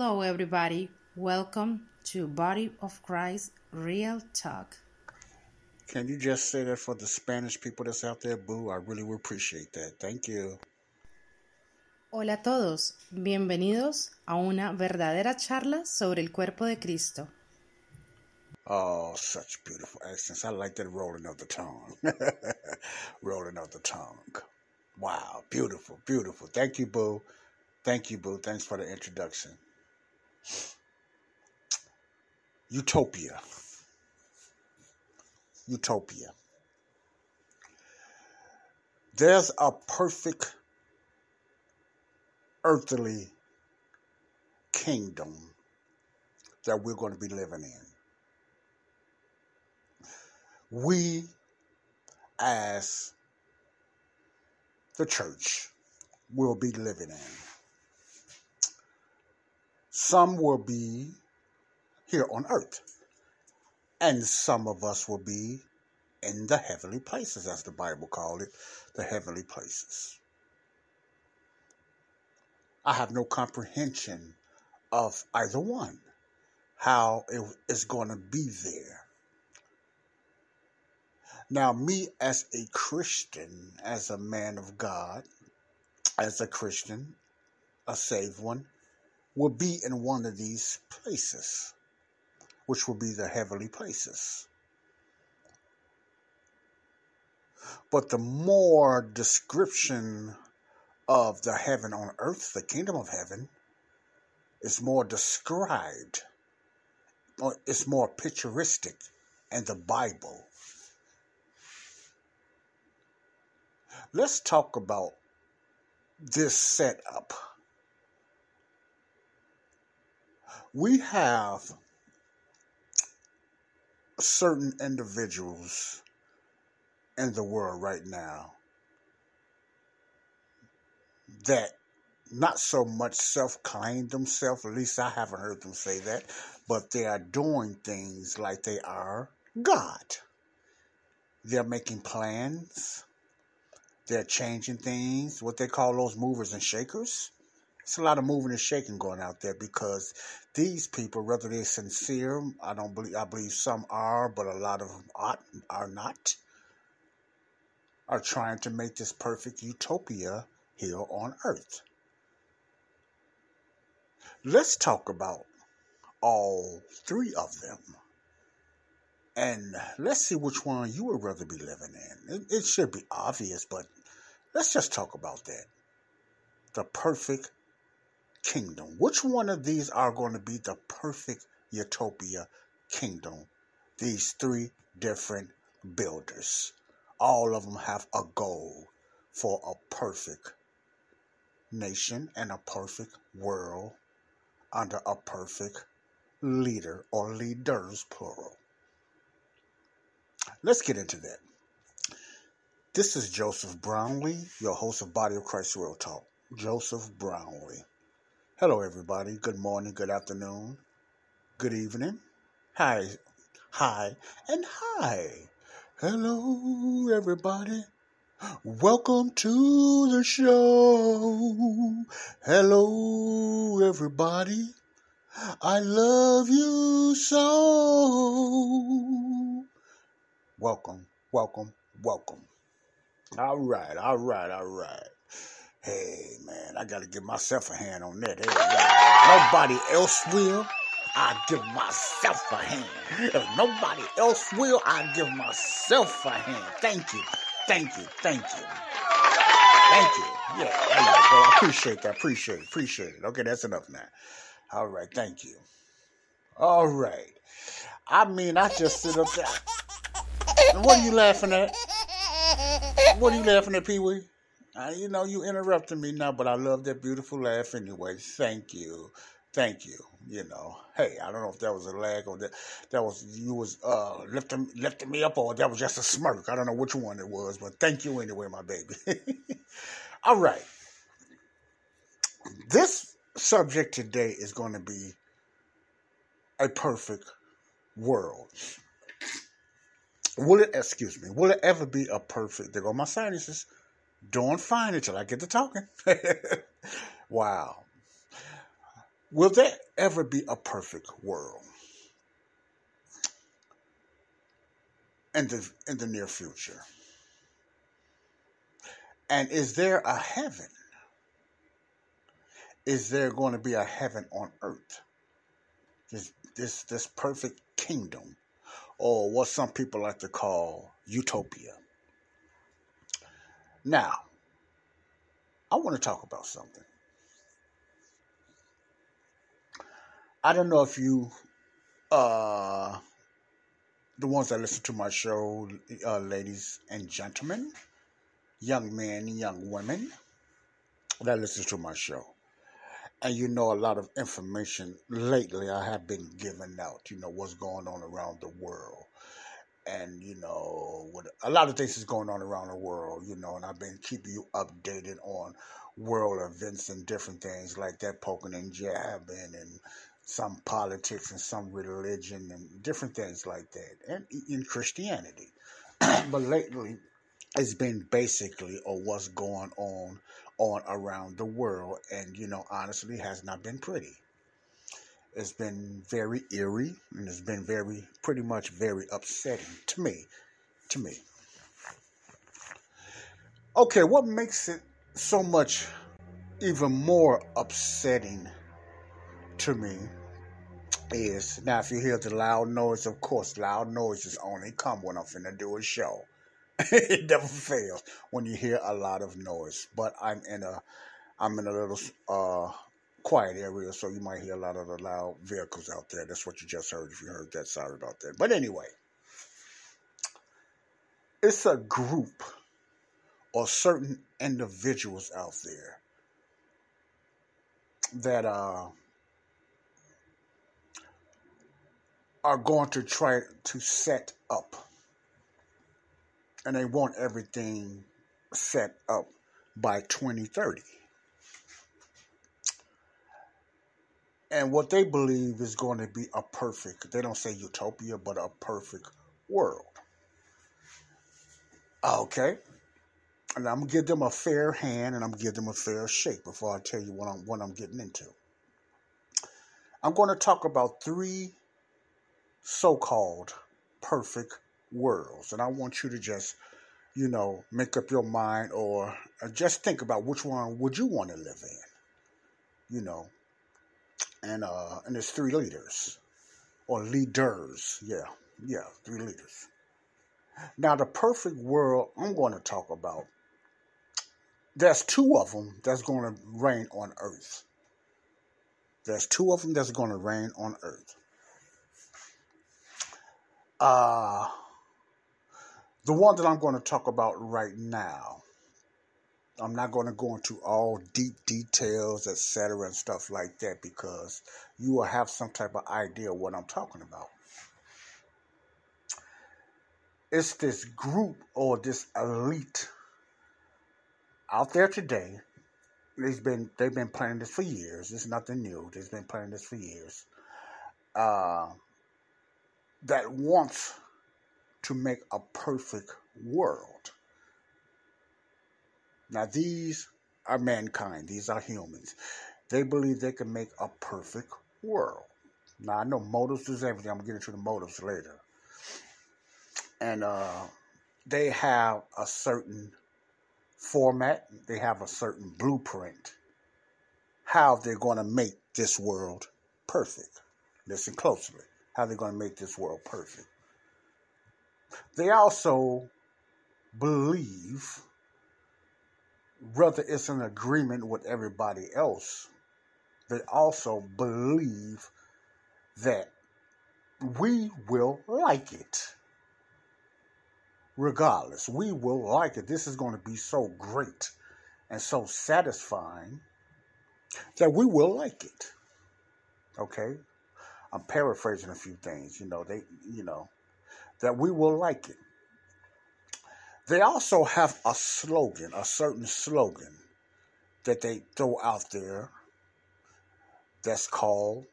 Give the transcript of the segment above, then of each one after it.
Hello, everybody. Welcome to Body of Christ Real Talk. Can you just say that for the Spanish people that's out there, boo? I really would appreciate that. Thank you. Hola a todos, bienvenidos a una verdadera charla sobre el cuerpo de Cristo. Oh, such beautiful accents. I like that rolling of the tongue. rolling of the tongue. Wow, beautiful, beautiful. Thank you, boo. Thank you, boo. Thanks for the introduction. Utopia. Utopia. There's a perfect earthly kingdom that we're going to be living in. We, as the church, will be living in. Some will be here on earth, and some of us will be in the heavenly places, as the Bible called it, the heavenly places. I have no comprehension of either one, how it is going to be there. Now, me as a Christian, as a man of God, as a Christian, a saved one, will be in one of these places, which will be the heavenly places. But the more description of the heaven on earth, the kingdom of heaven, is more described, it's more picturestic in the Bible. Let's talk about this setup. We have certain individuals in the world right now that not so much self claim themselves, at least I haven't heard them say that, but they are doing things like they are God. They're making plans, they're changing things, what they call those movers and shakers. It's a lot of moving and shaking going out there because these people, whether they're sincere, I don't believe I believe some are, but a lot of them ought, are not, are trying to make this perfect utopia here on earth. Let's talk about all three of them. And let's see which one you would rather be living in. It, it should be obvious, but let's just talk about that. The perfect kingdom. Which one of these are going to be the perfect utopia kingdom? These three different builders. All of them have a goal for a perfect nation and a perfect world under a perfect leader or leaders, plural. Let's get into that. This is Joseph Brownlee, your host of Body of Christ Real Talk. Joseph Brownlee. Hello, everybody. Good morning, good afternoon, good evening. Hi, hi, and hi. Hello, everybody. Welcome to the show. Hello, everybody. I love you so. Welcome, welcome, welcome. All right, all right, all right. Hey, man, I got to give myself a hand on that. Hey, nobody else will. I give myself a hand. If nobody else will, I give myself a hand. Thank you, thank you, thank you. Thank you. Yeah, there. I appreciate that. Appreciate it. Appreciate it. Okay, that's enough now. All right, thank you. All right. I mean, I just sit up there. What are you laughing at? What are you laughing at, Pee Wee? Uh, you know, you interrupted me now, but I love that beautiful laugh anyway. Thank you. Thank you. You know, hey, I don't know if that was a lag or that that was you was uh lifting lifting me up or that was just a smirk. I don't know which one it was, but thank you anyway, my baby. All right. This subject today is going to be a perfect world. Will it, excuse me, will it ever be a perfect, there go my sinuses, doing fine until I get to talking. wow. Will there ever be a perfect world in the, in the near future? And is there a heaven? Is there going to be a heaven on earth? This, this, this perfect kingdom, or what some people like to call utopia. Now, I want to talk about something. I don't know if you, uh, the ones that listen to my show, uh, ladies and gentlemen, young men, young women that listen to my show. And you know, a lot of information lately I have been giving out, you know, what's going on around the world. And, you know, what, a lot of things is going on around the world, you know, and I've been keeping you updated on world events and different things like that, poking and jabbing and some politics and some religion and different things like that, and in Christianity. but lately, it's been basically or what's going on on around the world, and you know, honestly, has not been pretty. It's been very eerie, and it's been very, pretty much, very upsetting to me. To me. Okay, what makes it so much even more upsetting to me is now if you hear the loud noise, of course, loud noises only come when I'm finna do a show. it never fails when you hear a lot of noise. But I'm in a I'm in a little uh quiet area, so you might hear a lot of the loud vehicles out there. That's what you just heard. If you heard that, sorry about that. But anyway, it's a group or certain individuals out there that uh, are going to try to set up, and they want everything set up by 2030. And what they believe is going to be a perfect, they don't say utopia, but a perfect world. Okay. And I'm gonna give them a fair hand and I'm gonna give them a fair shake before I tell you what I'm what I'm getting into. I'm going to talk about three so-called perfect worlds, and I want you to just, you know, make up your mind or just think about which one would you want to live in. You know, and uh, and there's three leaders or leaders. Yeah, yeah, three leaders. Now, the perfect world I'm going to talk about there's two of them that's going to reign on earth. There's two of them that's going to reign on earth. Uh, the one that I'm going to talk about right now, I'm not going to go into all deep details, etc., and stuff like that because you will have some type of idea what I'm talking about. It's this group or this elite out there today. They've been they've been planning this for years. It's nothing new. They've been planning this for years. Uh, that wants to make a perfect world. Now these are mankind. These are humans. They believe they can make a perfect world. Now I know motives is everything. I'm gonna get into the motives later. And uh, they have a certain format, they have a certain blueprint how they're going to make this world perfect. Listen closely. How they're going to make this world perfect. They also believe, whether it's an agreement with everybody else, they also believe that we will like it. regardless. We will like it. This is going to be so great and so satisfying that we will like it. Okay? I'm paraphrasing a few things, you know, they you know, that we will like it. They also have a slogan, a certain slogan that they throw out there that's called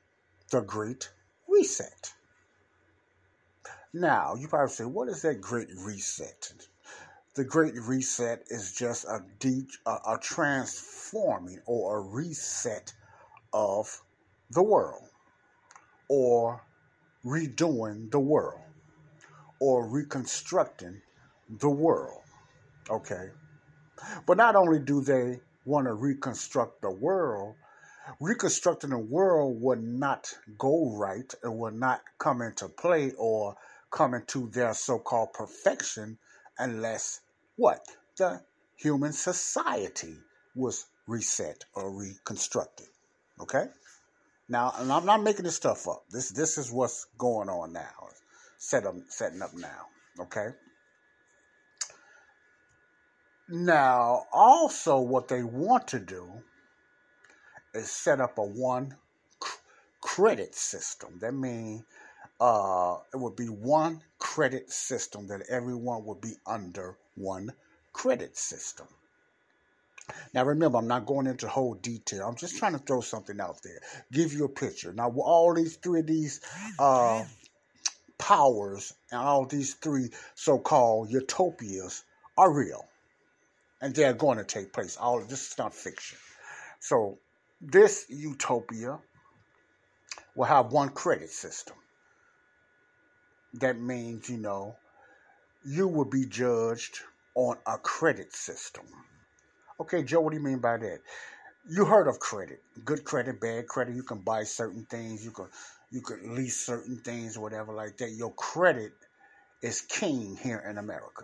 the Great Reset. Now, you probably say, what is that Great Reset? The Great Reset is just a deep, a, a transforming or a reset of the world, or redoing the world, or reconstructing the world. Okay. But not only do they want to reconstruct the world, reconstructing the world would not go right and would not come into play or come into their so called perfection unless what? The human society was reset or reconstructed. Okay? Now, and I'm not making this stuff up. This this is what's going on now. Set up setting up now. Okay? Now, also, what they want to do is set up a one credit system. That means uh, it would be one credit system that everyone would be under one credit system. Now, remember, I'm not going into whole detail. I'm just trying to throw something out there, give you a picture. Now, all these three of these uh, powers and all these three so-called utopias are real and they're going to take place. All this is not fiction. So this utopia will have one credit system. That means, you know, you will be judged on a credit system. Okay, Joe, what do you mean by that? You heard of credit. Good credit, bad credit. You can buy certain things, you can you can lease certain things, whatever like that. Your credit is king here in America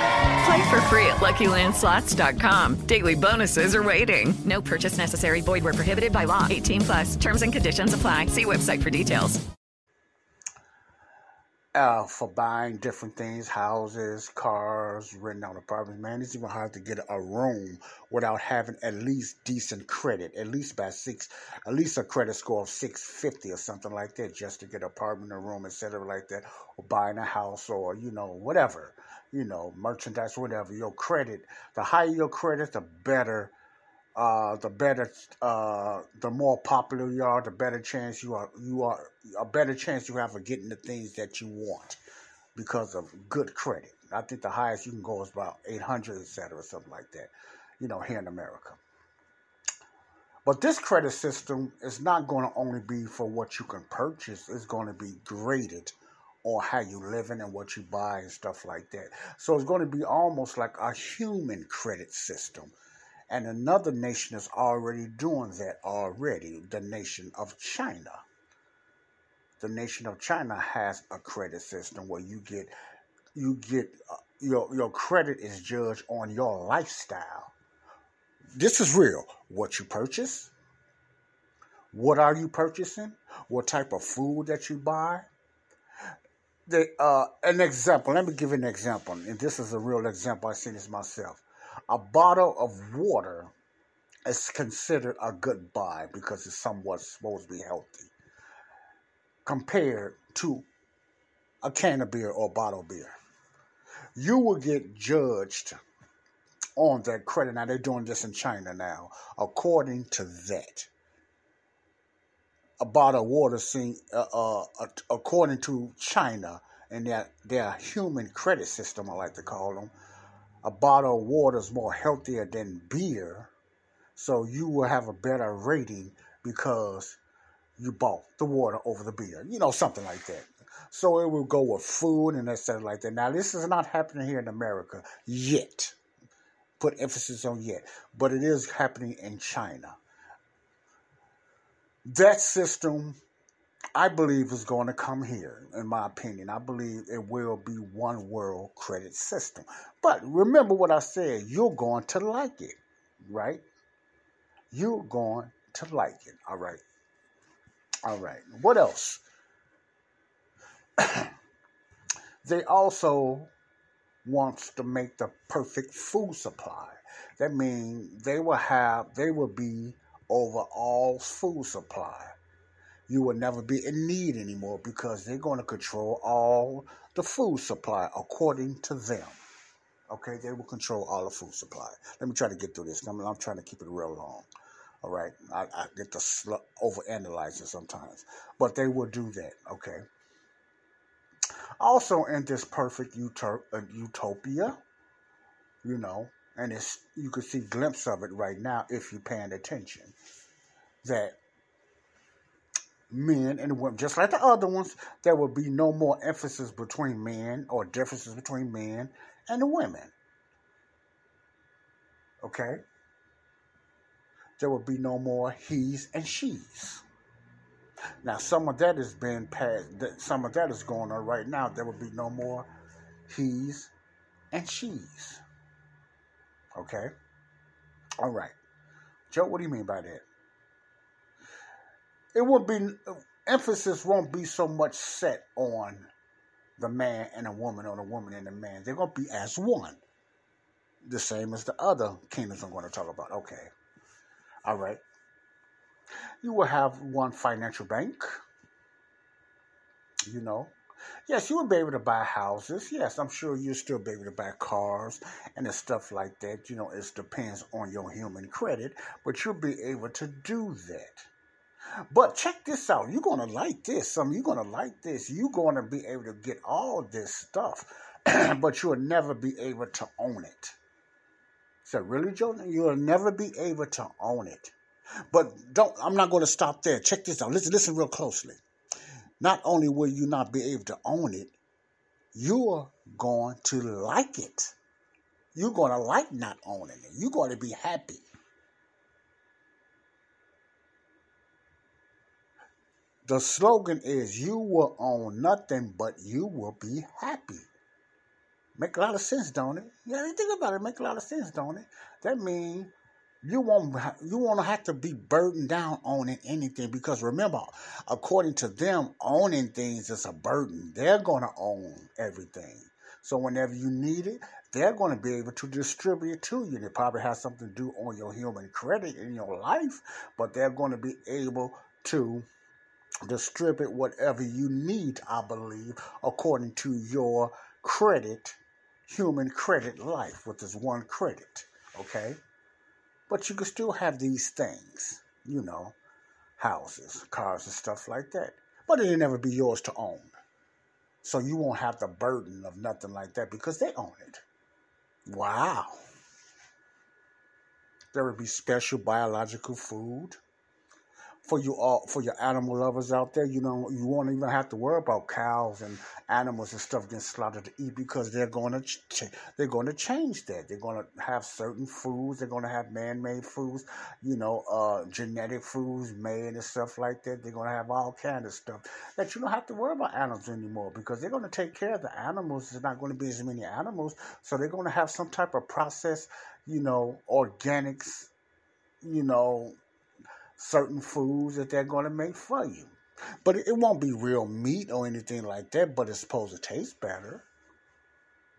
Play for free at LuckyLandSlots.com. Daily bonuses are waiting. No purchase necessary. Void where prohibited by law. 18 plus. Terms and conditions apply. See website for details. Uh, for buying different things, houses, cars, renting out apartments. Man, it's even hard to get a room without having at least decent credit, at least by six, at least a credit score of 650 or something like that, just to get an apartment, a room, etc. like that, or buying a house or, you know, whatever, you know, merchandise, whatever. Your credit, the higher your credit, the better uh, the better, uh, the more popular you are, the better chance you are, you are, a better chance you have of getting the things that you want because of good credit. I think the highest you can go is about 800, et cetera, something like that, you know, here in America. But this credit system is not going to only be for what you can purchase, it's going to be graded on how you living and what you buy and stuff like that. So it's going to be almost like a human credit system. And another nation is already doing that already, the nation of China. The nation of China has a credit system where you get you get uh, your your credit is judged on your lifestyle. This is real. What you purchase, what are you purchasing, what type of food that you buy. The, uh, an example. Let me give you an example, and this is a real example. I seen this myself a bottle of water is considered a good buy because it's somewhat supposed to be healthy compared to a can of beer or bottle beer. You will get judged on that credit. Now they're doing this in China now, according to that. A bottle of water, seen, uh, uh, according to China and their their human credit system, I like to call them, a bottle of water is more healthier than beer, so you will have a better rating because you bought the water over the beer. You know, something like that. So it will go with food and that etc. like that. Now, this is not happening here in America yet. put emphasis on yet, but it is happening in China. That system, I believe, is going to come here, in my opinion. I believe it will be one world credit system. But remember what I said, you're going to like it, right? You're going to like it, all right? All right. What else? they also wants to make the perfect food supply. That means they will have, they will be over all food supply. You will never be in need anymore because they're going to control all the food supply according to them. Okay, they will control all the food supply. Let me try to get through this. I'm, I'm trying to keep it real long. All right, I, I get to sl- overanalyze it sometimes, but they will do that. Okay. Also, in this perfect uh, utopia, you know, and it's you can see glimpse of it right now if you're paying attention. That men and women, just like the other ones, there will be no more emphasis between men or differences between men and the women. Okay? There will be no more he's and she's. Now, some of that is being passed, some of that is going on right now. There will be no more he's and she's. Okay? All right. Joe, what do you mean by that? It will be, emphasis won't be so much set on the man and a woman or the woman and the man. They're to be as one. The same as the other kingdoms I'm to talk about. Okay. All right. You will have one financial bank. You know. Yes, you will be able to buy houses. Yes, I'm sure you'll still be able to buy cars and stuff like that. You know, it depends on your human credit, but you'll be able to do that. But check this out. You're gonna like this. Some you're gonna like this. You're gonna be able to get all this stuff, but you'll never be able to own it. So really, Jordan, you'll never be able to own it. But don't. I'm not going to stop there. Check this out. Listen, listen real closely. Not only will you not be able to own it, you're going to like it. You're going to like not owning it. You're going to be happy. The slogan is you will own nothing, but you will be happy. Make a lot of sense, don't it? Yeah, you think about it, make a lot of sense, don't it? That means you won't you won't have to be burdened down owning anything because remember, according to them, owning things is a burden. They're gonna own everything. So whenever you need it, they're going to be able to distribute it to you. They probably have something to do on your human credit in your life, but they're going to be able to distribute whatever you need, I believe, according to your credit, human credit life, which is one credit. Okay? But you can still have these things, you know, houses, cars, and stuff like that. But it'll never be yours to own. So you won't have the burden of nothing like that because they own it. Wow. There would be special biological food for you all for your animal lovers out there. You know, you won't even have to worry about cows and animals and stuff getting slaughtered to eat because they're going to ch- they're going to change that. They're going to have certain foods. They're going to have man-made foods. You know, uh, genetic foods made and stuff like that. They're going to have all kind of stuff that you don't have to worry about animals anymore because they're going to take care of the animals. There's not going to be as many animals, so they're going to have some type of process. You know, organics. You know, certain foods that they're going to make for you. But it won't be real meat or anything like that, but it's supposed to taste better.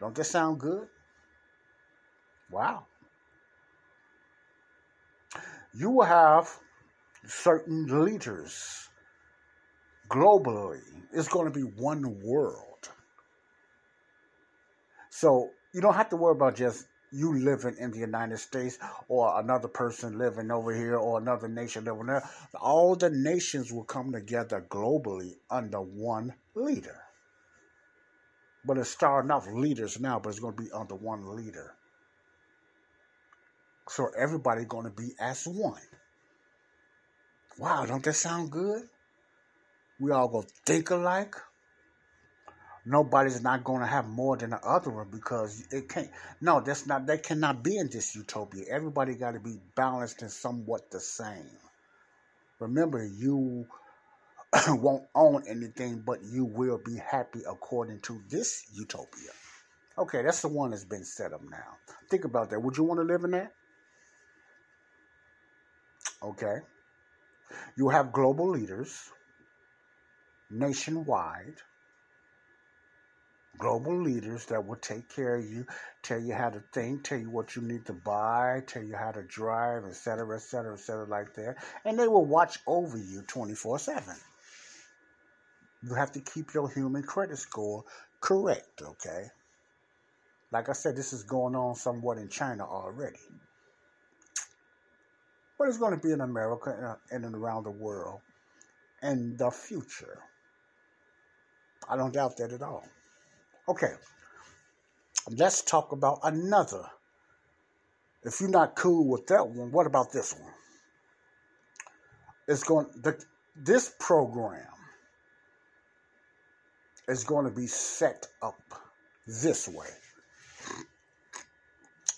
Don't that sound good? Wow. You will have certain leaders globally. It's going to be one world. So you don't have to worry about just you living in the United States or another person living over here or another nation living there. All the nations will come together globally under one leader. But it's starting off leaders now, but it's going to be under one leader. So everybody going to be as one. Wow, don't that sound good? We all go think alike. Nobody's not going to have more than the other one because it can't. No, that's not. They cannot be in this utopia. Everybody got to be balanced and somewhat the same. Remember, you won't own anything, but you will be happy according to this utopia. Okay, that's the one that's been set up now. Think about that. Would you want to live in that? Okay. You have global leaders nationwide, global leaders that will take care of you, tell you how to think, tell you what you need to buy, tell you how to drive, etc., etc., etc., like that. And they will watch over you 24 7. You have to keep your human credit score correct, okay? Like I said, this is going on somewhat in China already. But it's going to be in America uh, and around the world in the future. I don't doubt that at all. Okay, let's talk about another. If you're not cool with that one, what about this one? It's going the this program is going to be set up this way.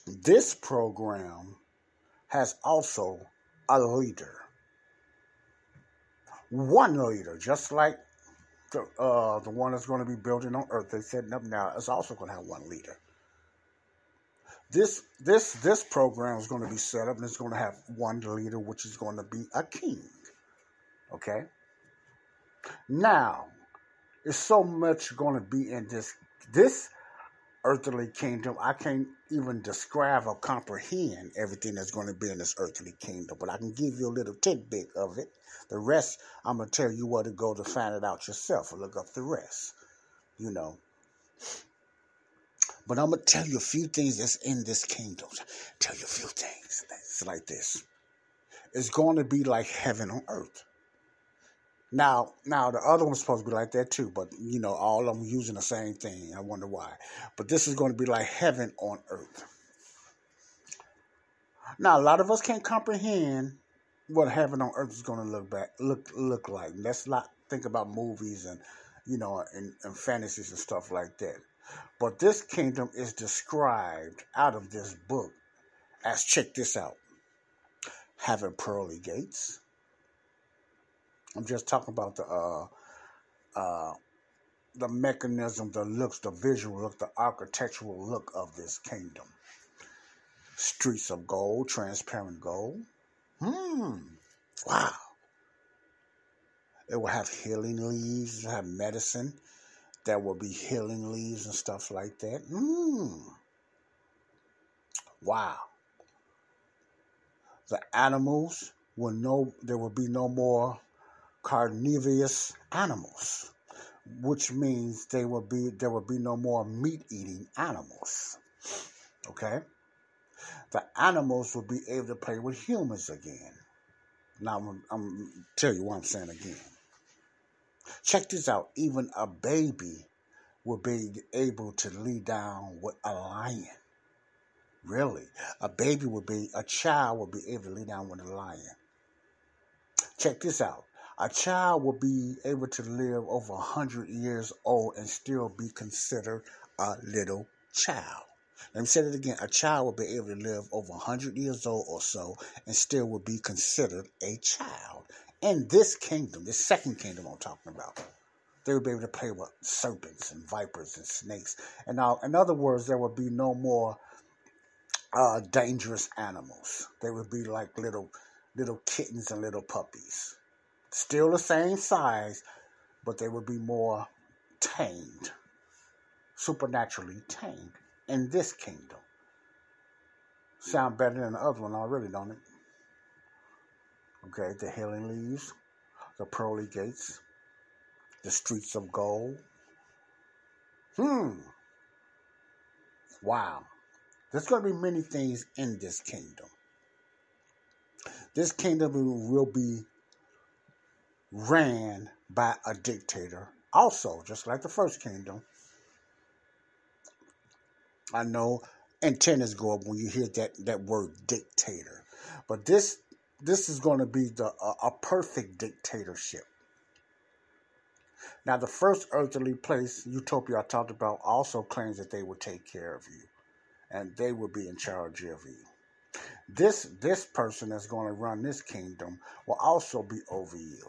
This program has also a leader. One leader, just like the, uh, the one that's going to be building on Earth, they're setting up now, is also going to have one leader. This this this program is going to be set up, and it's going to have one leader, which is going to be a king. Okay. Now, it's so much going to be in this this earthly kingdom. I can't even describe or comprehend everything that's going to be in this earthly kingdom, but I can give you a little tidbit of it. The rest, I'm going to tell you where to go to find it out yourself or look up the rest, you know. But I'm going to tell you a few things that's in this kingdom. Tell you a few things. It's like this. It's going to be like heaven on earth. Now, now the other one's supposed to be like that too, but you know, all of them using the same thing. I wonder why. But this is going to be like heaven on earth. Now, a lot of us can't comprehend what heaven on earth is going to look back look look like. Let's not think about movies and you know and, and fantasies and stuff like that. But this kingdom is described out of this book as check this out: having pearly gates I'm just talking about the uh, uh, the mechanism, the looks, the visual look, the architectural look of this kingdom. Streets of gold, transparent gold. Hmm. Wow. It will have healing leaves, have medicine. There will be healing leaves and stuff like that. Hmm. Wow. The animals will no there will be no more carnivorous animals, which means they will be there will be no more meat eating animals. Okay? The animals will be able to play with humans again. Now I'm, I'm tell you what I'm saying again. Check this out. Even a baby will be able to lay down with a lion. Really, a baby will be a child will be able to lay down with a lion. Check this out a child will be able to live over 100 years old and still be considered a little child. Let me say it again. A child will be able to live over 100 years old or so and still will be considered a child. In this kingdom, this second kingdom I'm talking about, they will be able to play with serpents and vipers and snakes. And now, in other words, there will be no more uh, dangerous animals. They would be like little little kittens and little puppies still the same size, but they would be more tamed, supernaturally tamed in this kingdom. Sound better than the other one already, don't it? Okay, the healing leaves, the pearly gates, the streets of gold. Hmm. Wow. There's going to be many things in this kingdom. This kingdom will be ran by a dictator. Also, just like the first kingdom, I know antennas go up when you hear that, that word dictator. But this this is going to be the a, a perfect dictatorship. Now, the first earthly place, Utopia, I talked about, also claims that they will take care of you and they will be in charge of you. This this person that's going to run this kingdom will also be over you.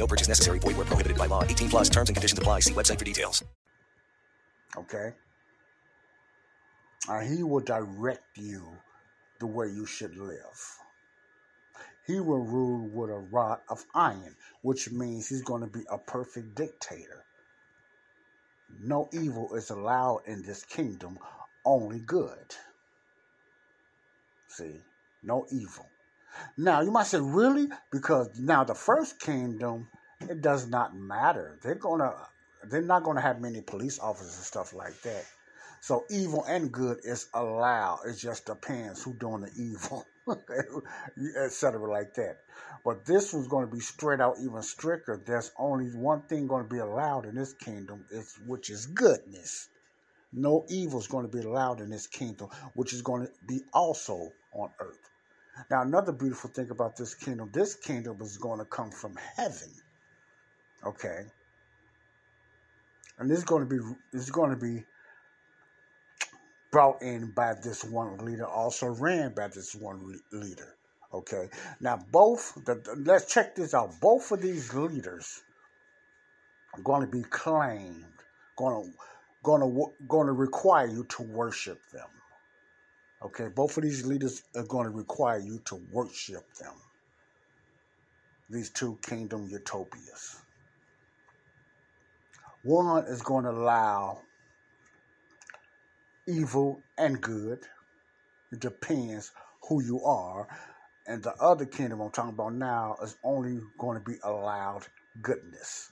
No purchase necessary. Void where prohibited by law. 18 plus terms and conditions apply. See website for details. Okay? And he will direct you the way you should live. He will rule with a rod of iron, which means he's going to be a perfect dictator. No evil is allowed in this kingdom, only good. See, no evil. Now, you might say, really? Because now the first kingdom, it does not matter. They're gonna they're not gonna have many police officers and stuff like that. So evil and good is allowed. It just depends who doing the evil, etc. like that. But this one's going to be straight out even stricter. There's only one thing going to be allowed in this kingdom, is which is goodness. No evil is going to be allowed in this kingdom, which is going to be also on earth. Now, another beautiful thing about this kingdom, this kingdom is going to come from heaven. Okay. And it's going to be it's going to be brought in by this one leader, also ran by this one le- leader. Okay. Now, both the- let's check this out. Both of these leaders are going to be claimed, going to going to going to require you to worship them. Okay, both of these leaders are going to require you to worship them. These two kingdom utopias. One is going to allow evil and good. It depends who you are. And the other kingdom I'm talking about now is only going to be allowed goodness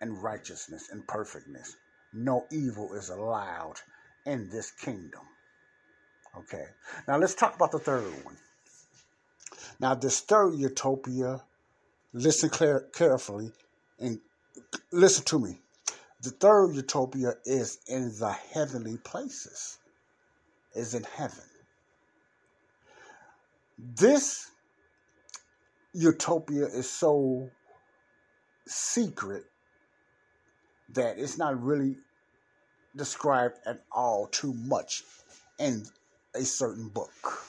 and righteousness and perfectness. No evil is allowed in this kingdom. Okay. Now let's talk about the third one. Now, this third utopia, listen clear, carefully and listen to me. The third utopia is in the heavenly places, is in heaven. This utopia is so secret that it's not really described at all too much in a certain book.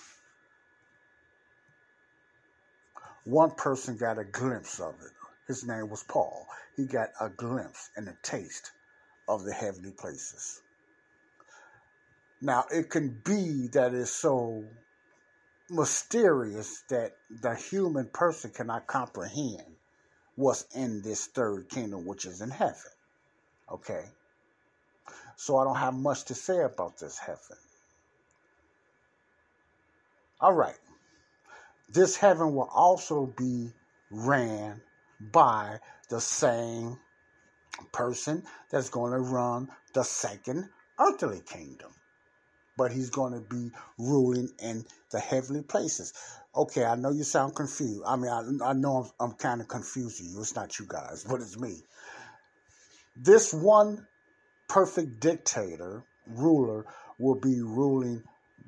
One person got a glimpse of it. His name was Paul. He got a glimpse and a taste of the heavenly places. Now, it can be that it's so mysterious that the human person cannot comprehend what's in this third kingdom, which is in heaven. Okay? So I don't have much to say about this heaven. All right. This heaven will also be ran by the same person that's going to run the second earthly kingdom. But he's going to be ruling in the heavenly places. Okay, I know you sound confused. I mean, I, I know I'm, I'm kind of confusing you. It's not you guys, but it's me. This one perfect dictator, ruler, will be ruling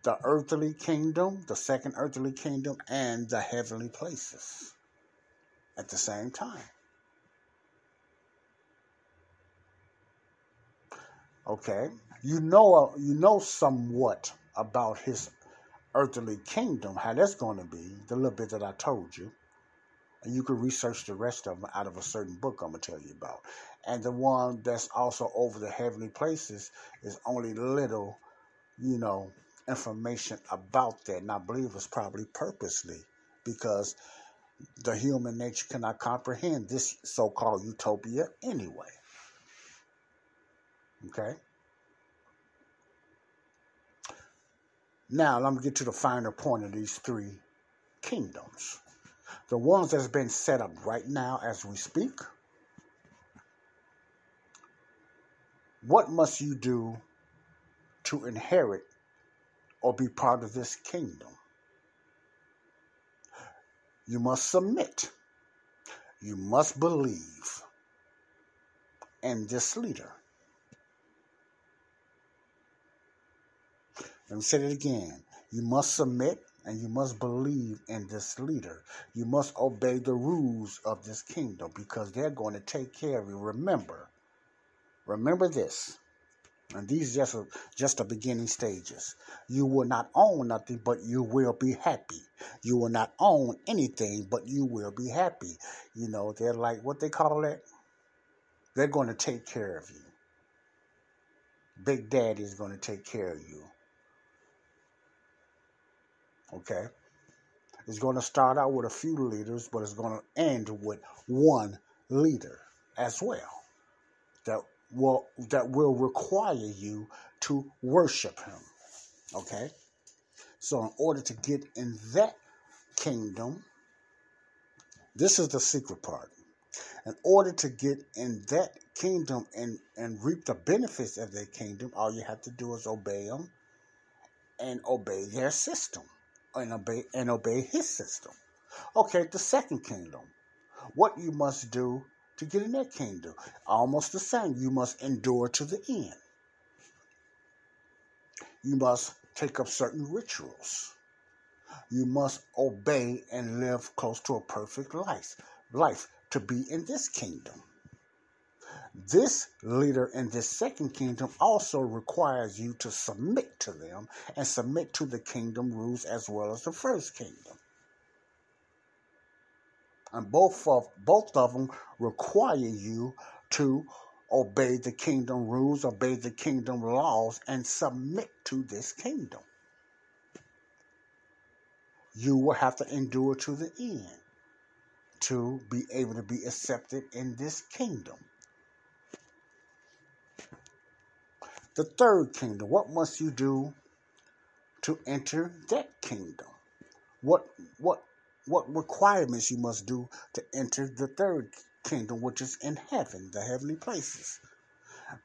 the earthly kingdom, the second earthly kingdom, and the heavenly places at the same time. Okay, you know uh, you know somewhat about his earthly kingdom, how that's going to be, the little bit that I told you. And you can research the rest of them out of a certain book I'm going to tell you about. And the one that's also over the heavenly places is only little, you know, information about that. And I believe it's probably purposely because the human nature cannot comprehend this so called utopia anyway. Okay? Now, let me get to the finer point of these three kingdoms. The ones that's been set up right now as we speak. What must you do to inherit or be part of this kingdom? You must submit. You must believe in this leader. Let me say it again. You must submit and you must believe in this leader. You must obey the rules of this kingdom because they're going to take care of you. Remember, remember this. And these just are just the beginning stages. You will not own nothing, but you will be happy. You will not own anything, but you will be happy. You know, they're like what they call it. They're going to take care of you. Big Daddy is going to take care of you. Okay? It's going to start out with a few leaders, but it's going to end with one leader as well. That will that will require you to worship him. Okay? So in order to get in that kingdom, this is the secret part. In order to get in that kingdom and, and reap the benefits of that kingdom, all you have to do is obey them and obey their system and obey and obey his system. Okay, the second kingdom. What you must do to get in that kingdom. Almost the same. You must endure to the end. You must take up certain rituals. You must obey and live close to a perfect life, life to be in this kingdom. This leader in this second kingdom also requires you to submit to them and submit to the kingdom rules as well as the first kingdom. And both of both of them require you to obey the kingdom rules, obey the kingdom laws, and submit to this kingdom. You will have to endure to the end to be able to be accepted in this kingdom. The third kingdom, what must you do to enter that kingdom? What what what requirements you must do to enter the third kingdom, which is in heaven, the heavenly places.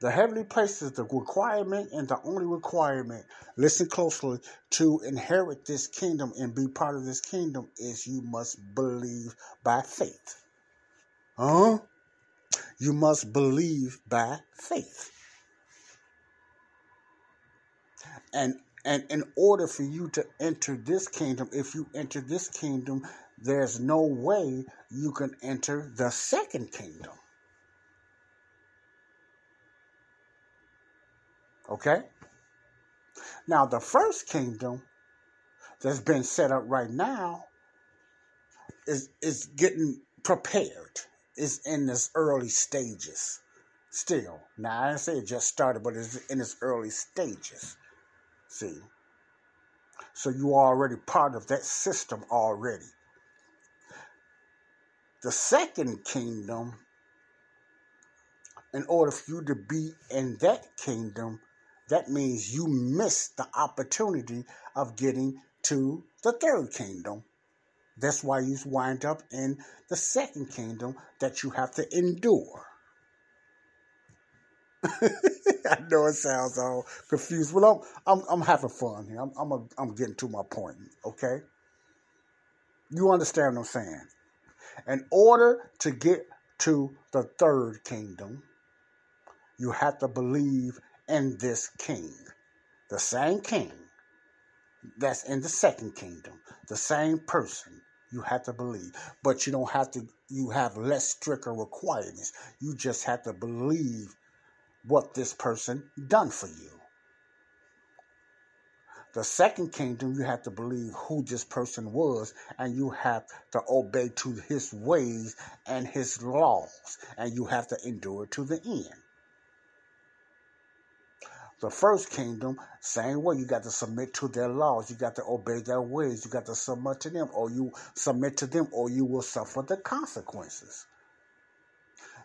The heavenly places, the requirement and the only requirement, listen closely, to inherit this kingdom and be part of this kingdom is you must believe by faith. Huh? You must believe by faith. And and in order for you to enter this kingdom, if you enter this kingdom, there's no way you can enter the second kingdom. Okay? Now, the first kingdom that's been set up right now is, is getting prepared, is in its early stages still. Now, I didn't say it just started, but it's in its early stages. See? So you are already part of that system already. The second kingdom, in order for you to be in that kingdom, that means you miss the opportunity of getting to the third kingdom. That's why you wind up in the second kingdom that you have to endure. I know it sounds all confused. Well, I'm I'm, I'm having fun here. I'm I'm, a, I'm getting to my point. Okay, you understand what I'm saying? In order to get to the third kingdom, you have to believe in this king, the same king that's in the second kingdom, the same person. You have to believe, but you don't have to. You have less stricter requirements. You just have to believe what this person done for you. The second kingdom, you have to believe who this person was, and you have to obey to his ways and his laws, and you have to endure to the end. The first kingdom, same way, you got to submit to their laws, you got to obey their ways, you got to submit to them, or you submit to them, or you will suffer the consequences.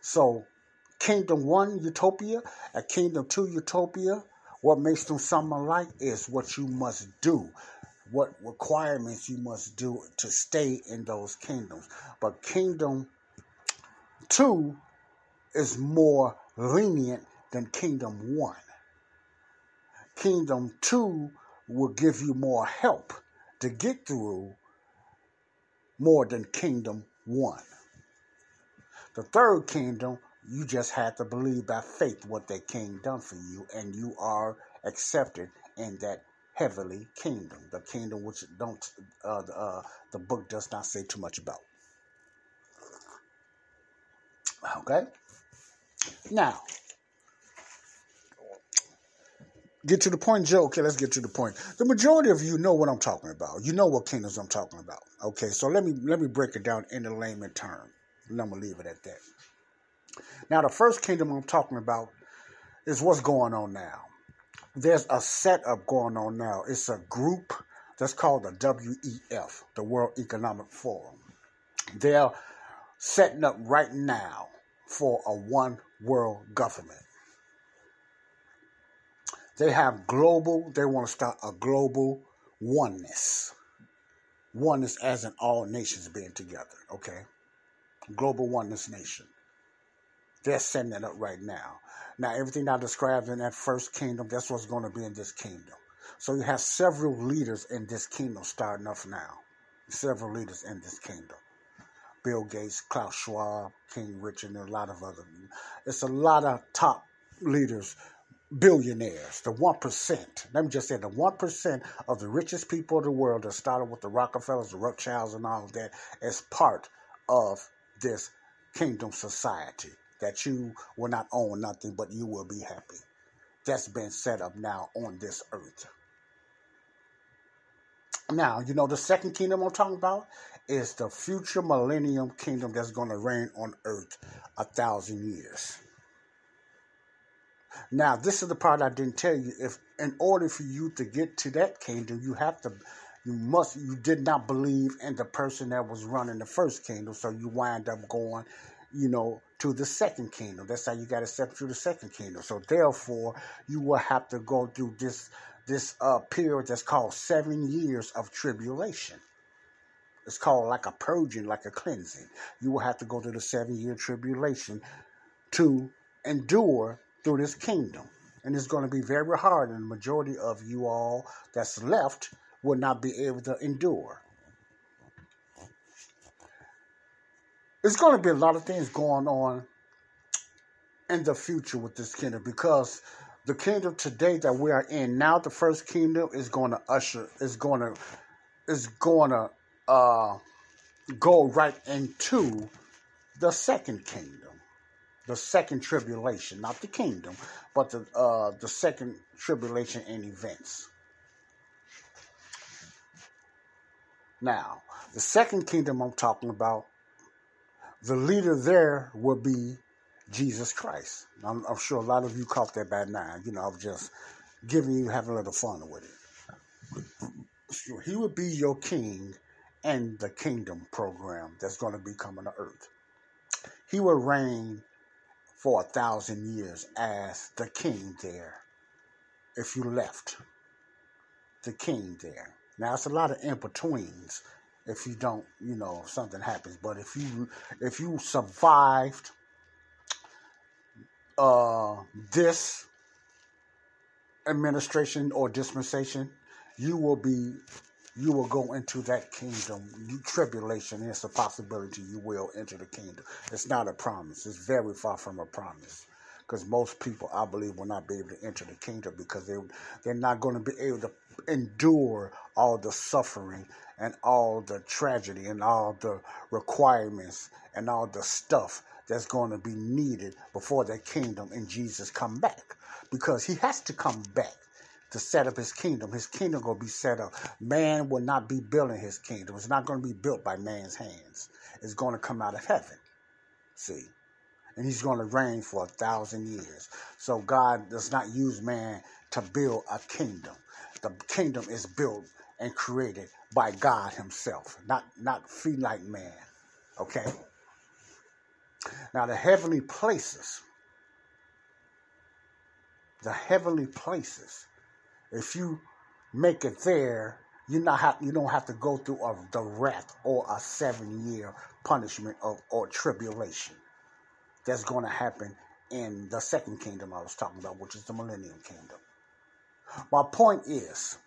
So, kingdom one, utopia, and kingdom two, utopia, what makes them something alike is what you must do, what requirements you must do to stay in those kingdoms. But kingdom two is more lenient than kingdom one. Kingdom two will give you more help to get through more than kingdom one. The third kingdom you just had to believe by faith what that king done for you, and you are accepted in that heavenly kingdom, the kingdom which don't uh, the, uh, the book does not say too much about. Okay. Now, get to the point, Joe. Okay, let's get to the point. The majority of you know what I'm talking about. You know what kingdoms I'm talking about. Okay, so let me let me break it down in the layman term. And I'm gonna leave it at that. Now, the first kingdom I'm talking about is what's going on now. There's a setup going on now. It's a group that's called the WEF, the World Economic Forum. They're setting up right now for a one world government. They have global, they want to start a global oneness. Oneness as in all nations being together, okay? Global oneness nation. They're setting it up right now. Now, everything I described in that first kingdom, that's what's going to be in this kingdom. So you have several leaders in this kingdom starting off now. Several leaders in this kingdom. Bill Gates, Klaus Schwab, King Richard, and a lot of other. It's a lot of top leaders, billionaires, the 1%. Let me just say the 1% of the richest people of the world that started with the Rockefellers, the Rothschilds, and all of that as part of this kingdom society that you will not own nothing, but you will be happy. That's been set up now on this earth. Now, you know, the second kingdom I'm talking about is the future millennium kingdom that's going to reign on earth a thousand years. Now, this is the part I didn't tell you. If in order for you to get to that kingdom, you have to, you must, you did not believe in the person that was running the first kingdom, so you wind up going, you know, to the second kingdom. That's how you got to step through the second kingdom. So therefore, you will have to go through this this uh, period that's called seven years of tribulation. It's called like a purging, like a cleansing. You will have to go through the seven year tribulation to endure through this kingdom. And it's going to be very hard, and the majority of you all that's left will not be able to endure. There's going to be a lot of things going on in the future with this kingdom because the kingdom today that we are in now, the first kingdom is going to usher, is going to, is going to uh, go right into the second kingdom, the second tribulation, not the kingdom, but the uh, the second tribulation and events. Now, the second kingdom I'm talking about, the leader there will be Jesus Christ. I'm, I'm sure a lot of you caught that by now. You know, I'm just giving you, having a little fun with it. So he will be your king and the kingdom program that's going to be coming to earth. He will reign for a thousand years as the king there. If you left the king there. Now it's a lot of in betweens if you don't, you know, something happens. But if you if you survived uh, this administration or dispensation, you will be you will go into that kingdom. Tribulation It's a possibility you will enter the kingdom. It's not a promise. It's very far from a promise. Because most people, I believe, will not be able to enter the kingdom because they they're not going to be able to endure all the suffering and all the tragedy and all the requirements and all the stuff that's going to be needed before that kingdom and Jesus come back because he has to come back to set up his kingdom. His kingdom to be set up. Man will not be building his kingdom. It's not going to be built by man's hands. It's going to come out of heaven. See? And he's going to reign for a thousand years. So God does not use man to build a kingdom. The kingdom is built and created by God himself, not not finite man. Okay? Now the heavenly places the heavenly places. If you make it there, you not have you don't have to go through a, the wrath or a seven year punishment of, or tribulation. That's going to happen in the second kingdom I was talking about, which is the millennium kingdom. My point is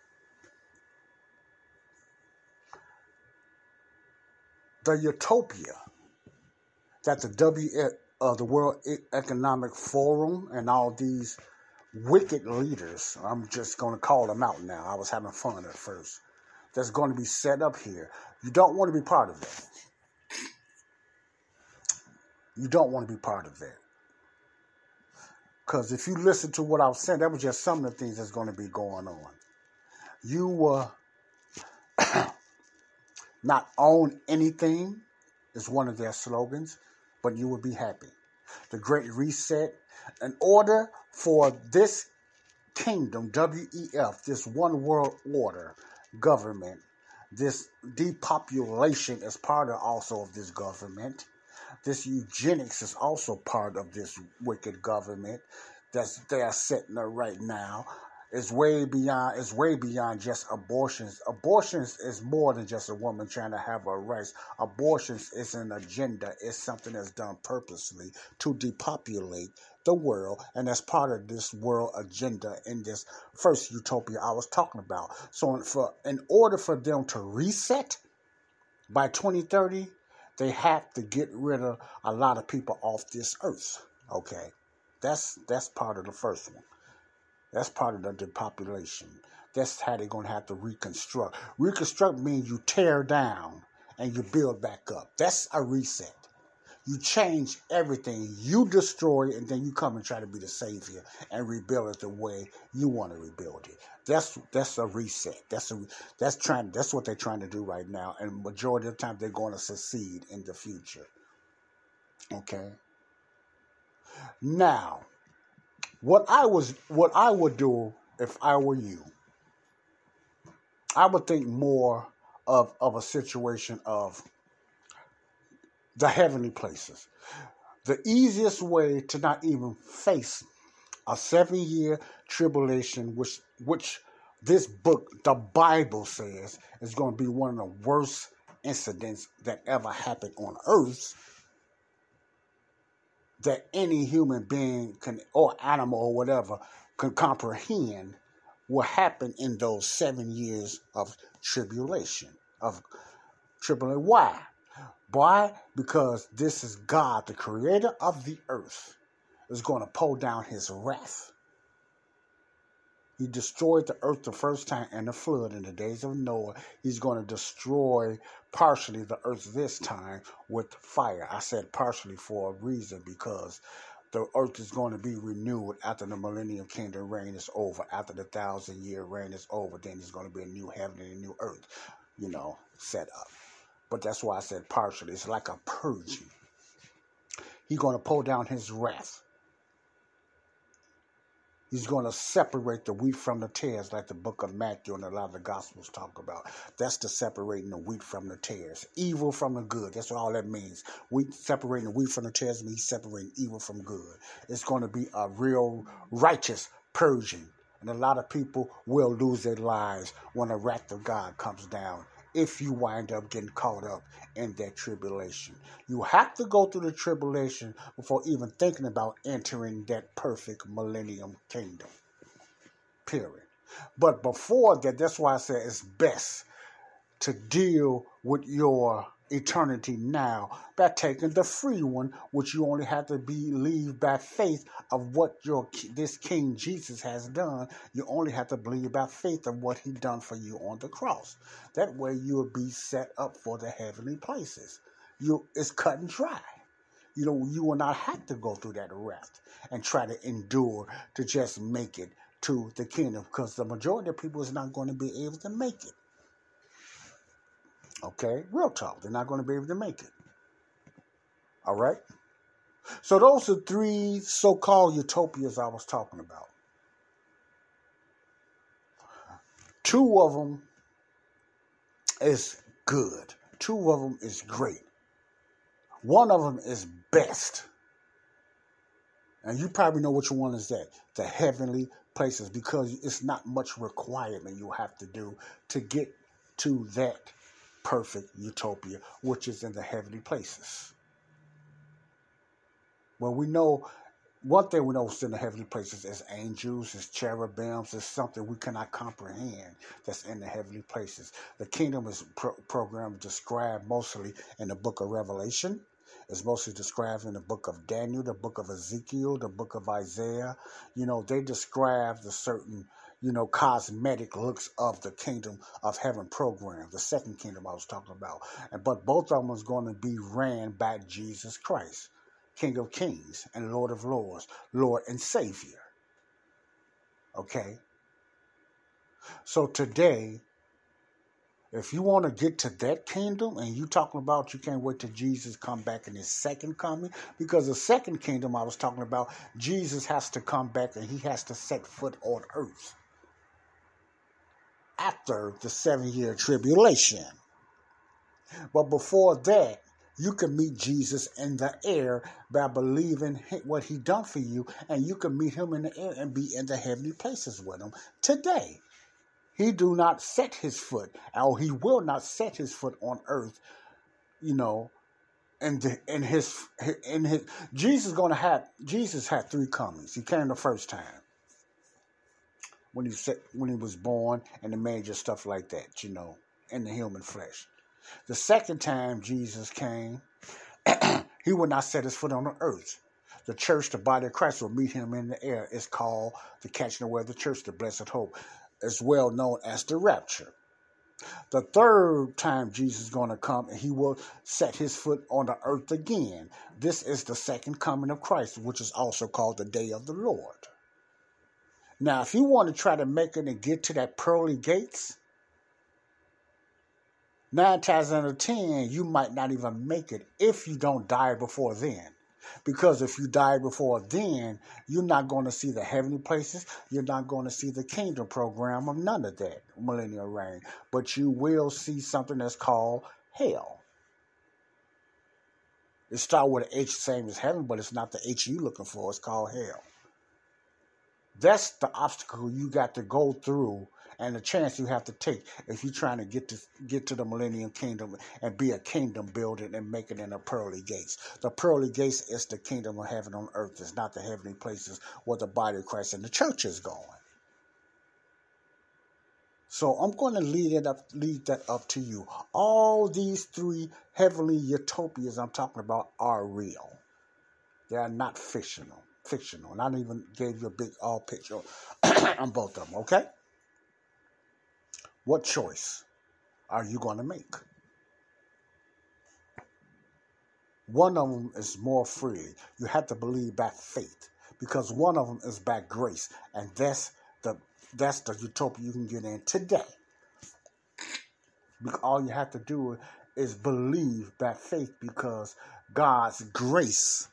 the utopia that the W uh, the World Economic Forum and all these wicked leaders, I'm just going to call them out now. I was having fun at first. That's going to be set up here. You don't want to be part of that. You don't want to be part of that. Because if you listen to what I was saying, that was just some of the things that's going to be going on. You uh, not own anything, is one of their slogans, but you will be happy. The Great Reset. In order for this kingdom, WEF, this one world order government, this depopulation is part of also of this government. This eugenics is also part of this wicked government that's they're setting up right now. It's way beyond it's way beyond just abortions. Abortions is more than just a woman trying to have her rights. Abortions is an agenda. It's something that's done purposely to depopulate the world, and that's part of this world agenda in this first utopia I was talking about. So, for in order for them to reset by 2030, they have to get rid of a lot of people off this earth. Okay, that's that's part of the first one. That's part of the depopulation. That's how they're to have to reconstruct. Reconstruct means you tear down and you build back up. That's a reset. You change everything. You destroy it, and then you come and try to be the savior and rebuild it the way you want to rebuild it. That's that's a reset. That's a that's trying. That's what they're trying to do right now, and majority of the time they're going to succeed in the future. Okay. Now, what I was, what I would do if I were you, I would think more of of a situation of the heavenly places. The easiest way to not even face a seven year tribulation, which which this book, the Bible says, is going to be one of the worst incidents that ever happened on earth that any human being can or animal or whatever can comprehend will happen in those seven years of tribulation of tribulation why why because this is god the creator of the earth is going to pull down his wrath he destroyed the earth the first time in the flood in the days of Noah. He's going to destroy partially the earth this time with fire. I said partially for a reason because the earth is going to be renewed after the millennium kingdom reign is over. After the thousand year reign is over, then there's going to be a new heaven and a new earth, you know, set up. But that's why I said partially. It's like a purging. He's going to pull down his wrath. He's going to separate the wheat from the tares, like the book of Matthew and a lot of the Gospels talk about. That's the separating the wheat from the tares, evil from the good. That's what all that means. Wheat separating the wheat from the tares means separating evil from good. It's going to be a real righteous purging, and a lot of people will lose their lives when the wrath of God comes down if you wind up getting caught up in that tribulation. You have to go through the tribulation before even thinking about entering that perfect millennium kingdom. Period. But before that, that's why I say it's best to deal with your eternity now by taking the free one, which you only have to believe by faith of what your this King Jesus has done. You only have to believe by faith of what he done for you on the cross. That way you will be set up for the heavenly places. You it's cut and dry. You know, you will not have to go through that wrath and try to endure to just make it to the kingdom because the majority of people is not going to be able to make it. Okay, real talk. They're not going to be able to make it. All right. So those are three so-called utopias I was talking about. Two of them is good. Two of them is great. One of them is best. And you probably know which one is that. The heavenly places because it's not much requirement you have to do to get to that perfect utopia, which is in the heavenly places. Well, we know one thing we know is in the heavenly places is angels, is cherubims, is something we cannot comprehend that's in the heavenly places. The kingdom is pro- programmed described mostly in the book of Revelation. It's mostly described in the book of Daniel, the book of Ezekiel, the book of Isaiah. You know, they describe the certain, you know, cosmetic looks of the kingdom of heaven program, the second kingdom I was talking about. And but both of them is going to be ran by Jesus Christ. King of Kings and Lord of Lords, Lord and Savior. Okay? So today, if you want to get to that kingdom and you talking about you can't wait till Jesus come back in his second coming, because the second kingdom I was talking about, Jesus has to come back and he has to set foot on earth after the seven year tribulation. But before that, you can meet Jesus in the air by believing what he done for you, and you can meet him in the air and be in the heavenly places with him today. He do not set his foot, or he will not set his foot on earth, you know, and in his in his Jesus to have Jesus had three comings. He came the first time when he set, when he was born and the major stuff like that, you know, in the human flesh. The second time Jesus came, he would not set his foot on the earth. The church, the body of Christ, will meet him in the air. It's called the catching away of the church, the blessed hope, as well known as the rapture. The third time Jesus is going to come, and he will set his foot on the earth again. This is the second coming of Christ, which is also called the day of the Lord. Now, if you want to try to make it and get to that pearly gates, nine times out of ten, you might not even make it if you don't die before then. Because if you die before then, you're not going to see the heavenly places. You're not going to see the kingdom program of none of that millennial reign. But you will see something that's called hell. It starts with an H, same as heaven, but it's not the H you looking for. It's called hell. That's the obstacle you got to go through and the chance you have to take if you're trying to get to get to the millennium kingdom and be a kingdom building and make it in the pearly gates. The pearly gates is the kingdom of heaven on earth. It's not the heavenly places where the body of Christ and the church is going. So I'm going to lead it up, lead that up to you. All these three heavenly utopias I'm talking about are real. They are not fictional. Fictional. And I even gave you a big all picture on both of them. Okay. What choice are you going to make? One of them is more free. You have to believe by faith because one of them is by grace, and that's the that's the utopia you can get in today. All you have to do is believe by faith because God's grace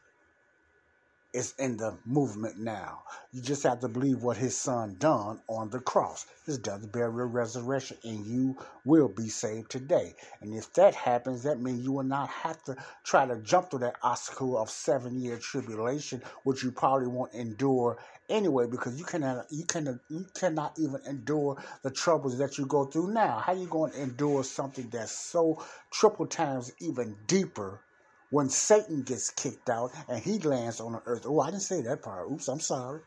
is in the movement now. You just have to believe what his son done on the cross. His death, burial, resurrection, and you will be saved today. And if that happens, that means you will not have to try to jump through that obstacle of seven year tribulation, which you probably won't endure anyway, because you cannot you cannot you cannot even endure the troubles that you go through now. How you going to endure something that's so triple times even deeper when Satan gets kicked out and he lands on the earth. Oh, I didn't say that part. Oops, I'm sorry.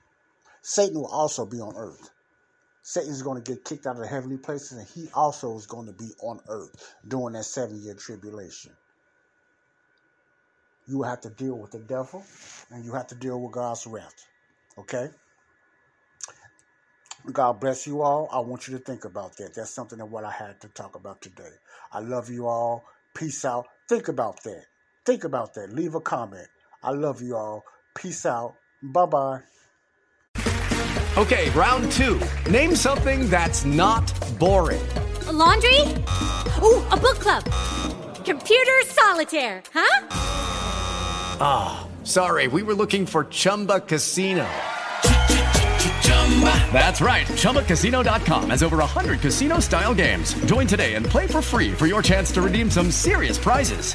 Satan will also be on earth. Satan's going to get kicked out of the heavenly places and he also is going to be on earth during that seven year tribulation. You have to deal with the devil and you have to deal with God's wrath. Okay? God bless you all. I want you to think about that. That's something that what I had to talk about today. I love you all. Peace out. Think about that. Think about that. Leave a comment. I love you all. Peace out. Bye bye. Okay, round two. Name something that's not boring. A laundry? Ooh, a book club. Computer solitaire, huh? Ah, oh, sorry, we were looking for Chumba Casino. That's right. ChumbaCasino.com has over 100 casino style games. Join today and play for free for your chance to redeem some serious prizes.